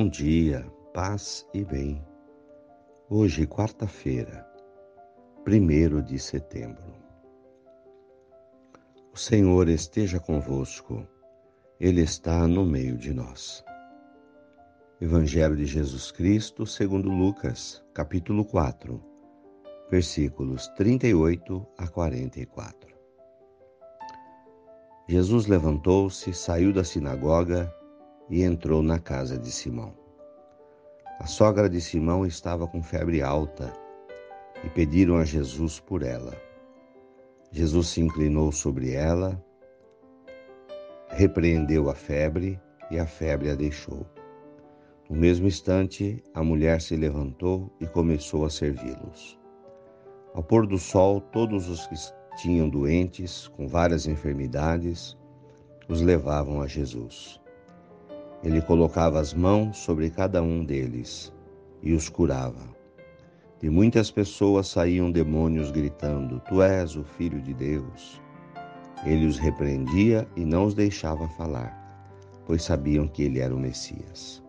Bom dia, paz e bem. Hoje, quarta-feira, primeiro de setembro. O Senhor esteja convosco, Ele está no meio de nós. Evangelho de Jesus Cristo, segundo Lucas, capítulo 4, versículos 38 a 44. Jesus levantou-se, saiu da sinagoga e entrou na casa de Simão. A sogra de Simão estava com febre alta e pediram a Jesus por ela. Jesus se inclinou sobre ela, repreendeu a febre e a febre a deixou. No mesmo instante, a mulher se levantou e começou a servi-los. Ao pôr do sol, todos os que tinham doentes com várias enfermidades os levavam a Jesus. Ele colocava as mãos sobre cada um deles e os curava. De muitas pessoas saíam demônios gritando: Tu és o Filho de Deus. Ele os repreendia e não os deixava falar, pois sabiam que ele era o Messias.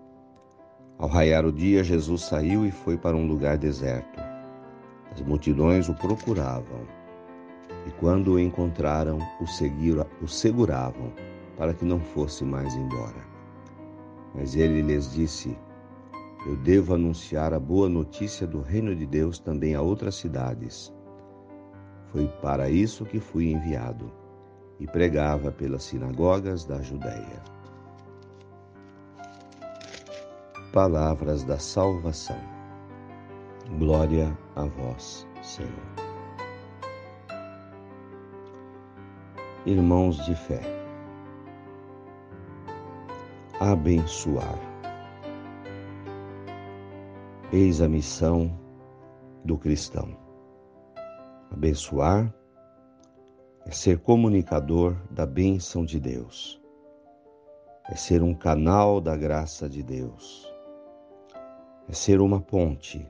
Ao raiar o dia, Jesus saiu e foi para um lugar deserto. As multidões o procuravam e, quando o encontraram, o, seguiram, o seguravam para que não fosse mais embora. Mas ele lhes disse: Eu devo anunciar a boa notícia do reino de Deus também a outras cidades. Foi para isso que fui enviado e pregava pelas sinagogas da Judéia. Palavras da salvação. Glória a vós, Senhor. Irmãos de fé abençoar. Eis a missão do cristão. Abençoar é ser comunicador da bênção de Deus, é ser um canal da graça de Deus, é ser uma ponte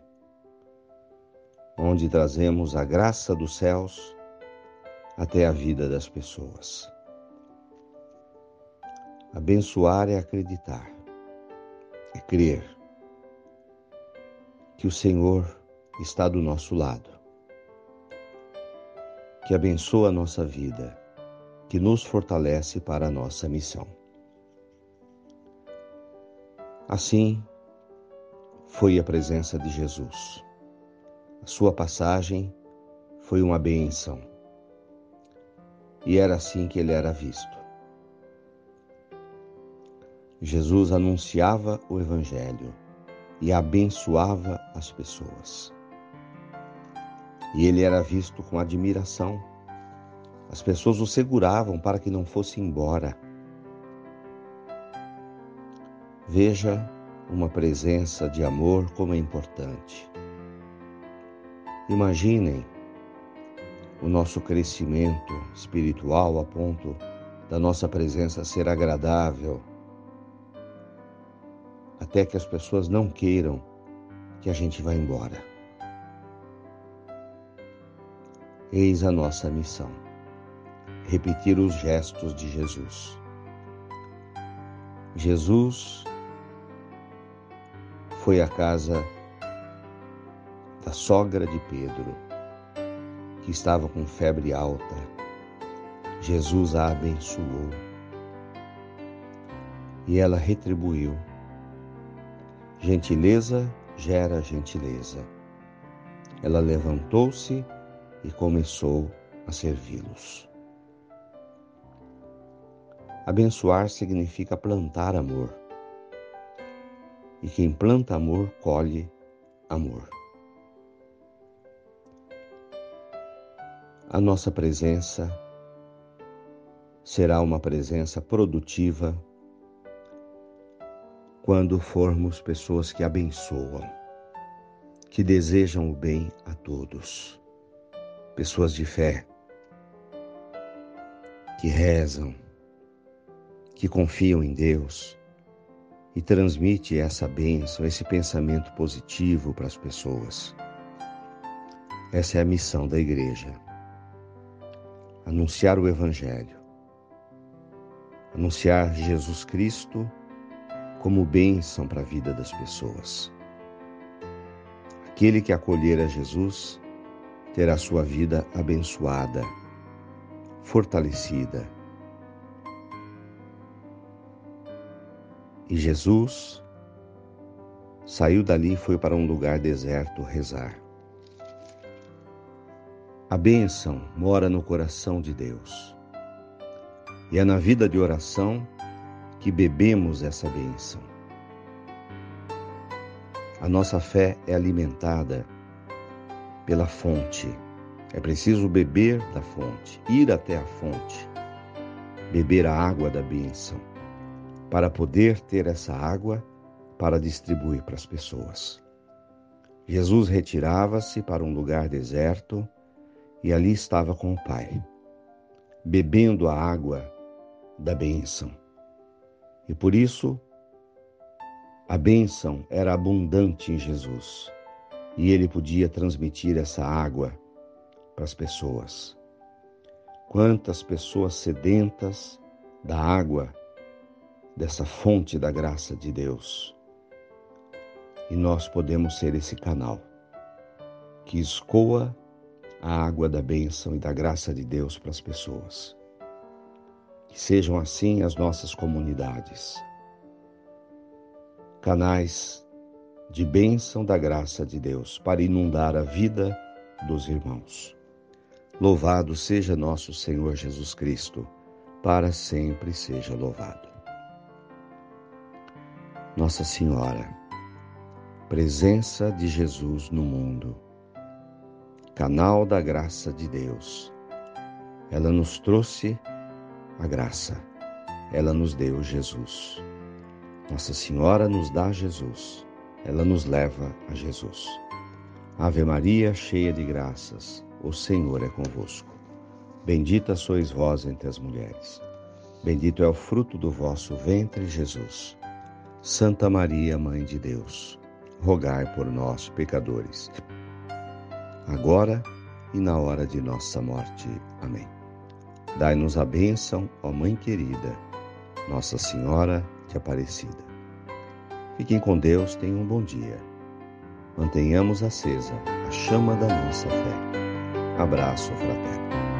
onde trazemos a graça dos céus até a vida das pessoas. Abençoar é acreditar, é crer que o Senhor está do nosso lado, que abençoa a nossa vida, que nos fortalece para a nossa missão. Assim foi a presença de Jesus. A sua passagem foi uma benção. E era assim que ele era visto. Jesus anunciava o Evangelho e abençoava as pessoas. E ele era visto com admiração. As pessoas o seguravam para que não fosse embora. Veja uma presença de amor como é importante. Imaginem o nosso crescimento espiritual a ponto da nossa presença ser agradável até que as pessoas não queiram que a gente vá embora. Eis a nossa missão: repetir os gestos de Jesus. Jesus foi à casa da sogra de Pedro, que estava com febre alta. Jesus a abençoou e ela retribuiu Gentileza gera gentileza. Ela levantou-se e começou a servi-los. Abençoar significa plantar amor. E quem planta amor, colhe amor. A nossa presença será uma presença produtiva quando formos pessoas que abençoam, que desejam o bem a todos, pessoas de fé, que rezam, que confiam em Deus e transmite essa bênção, esse pensamento positivo para as pessoas. Essa é a missão da igreja. Anunciar o Evangelho, anunciar Jesus Cristo como bênção para a vida das pessoas. Aquele que acolher a Jesus terá sua vida abençoada, fortalecida. E Jesus saiu dali e foi para um lugar deserto rezar. A bênção mora no coração de Deus. E é na vida de oração que bebemos essa bênção. A nossa fé é alimentada pela fonte. É preciso beber da fonte, ir até a fonte, beber a água da bênção, para poder ter essa água para distribuir para as pessoas. Jesus retirava-se para um lugar deserto e ali estava com o Pai, bebendo a água da bênção. E por isso, a bênção era abundante em Jesus e ele podia transmitir essa água para as pessoas. Quantas pessoas sedentas da água, dessa fonte da graça de Deus. E nós podemos ser esse canal que escoa a água da bênção e da graça de Deus para as pessoas. Que sejam assim as nossas comunidades, canais de bênção da graça de Deus para inundar a vida dos irmãos. Louvado seja nosso Senhor Jesus Cristo, para sempre seja louvado. Nossa Senhora, presença de Jesus no mundo canal da graça de Deus. Ela nos trouxe a graça, ela nos deu Jesus. Nossa Senhora nos dá Jesus, ela nos leva a Jesus. Ave Maria, cheia de graças, o Senhor é convosco. Bendita sois vós entre as mulheres. Bendito é o fruto do vosso ventre, Jesus. Santa Maria, Mãe de Deus, rogai por nós, pecadores agora e na hora de nossa morte. Amém. Dai-nos a bênção, ó Mãe querida, Nossa Senhora de Aparecida. Fiquem com Deus, tenham um bom dia. Mantenhamos acesa a chama da nossa fé. Abraço fraterno.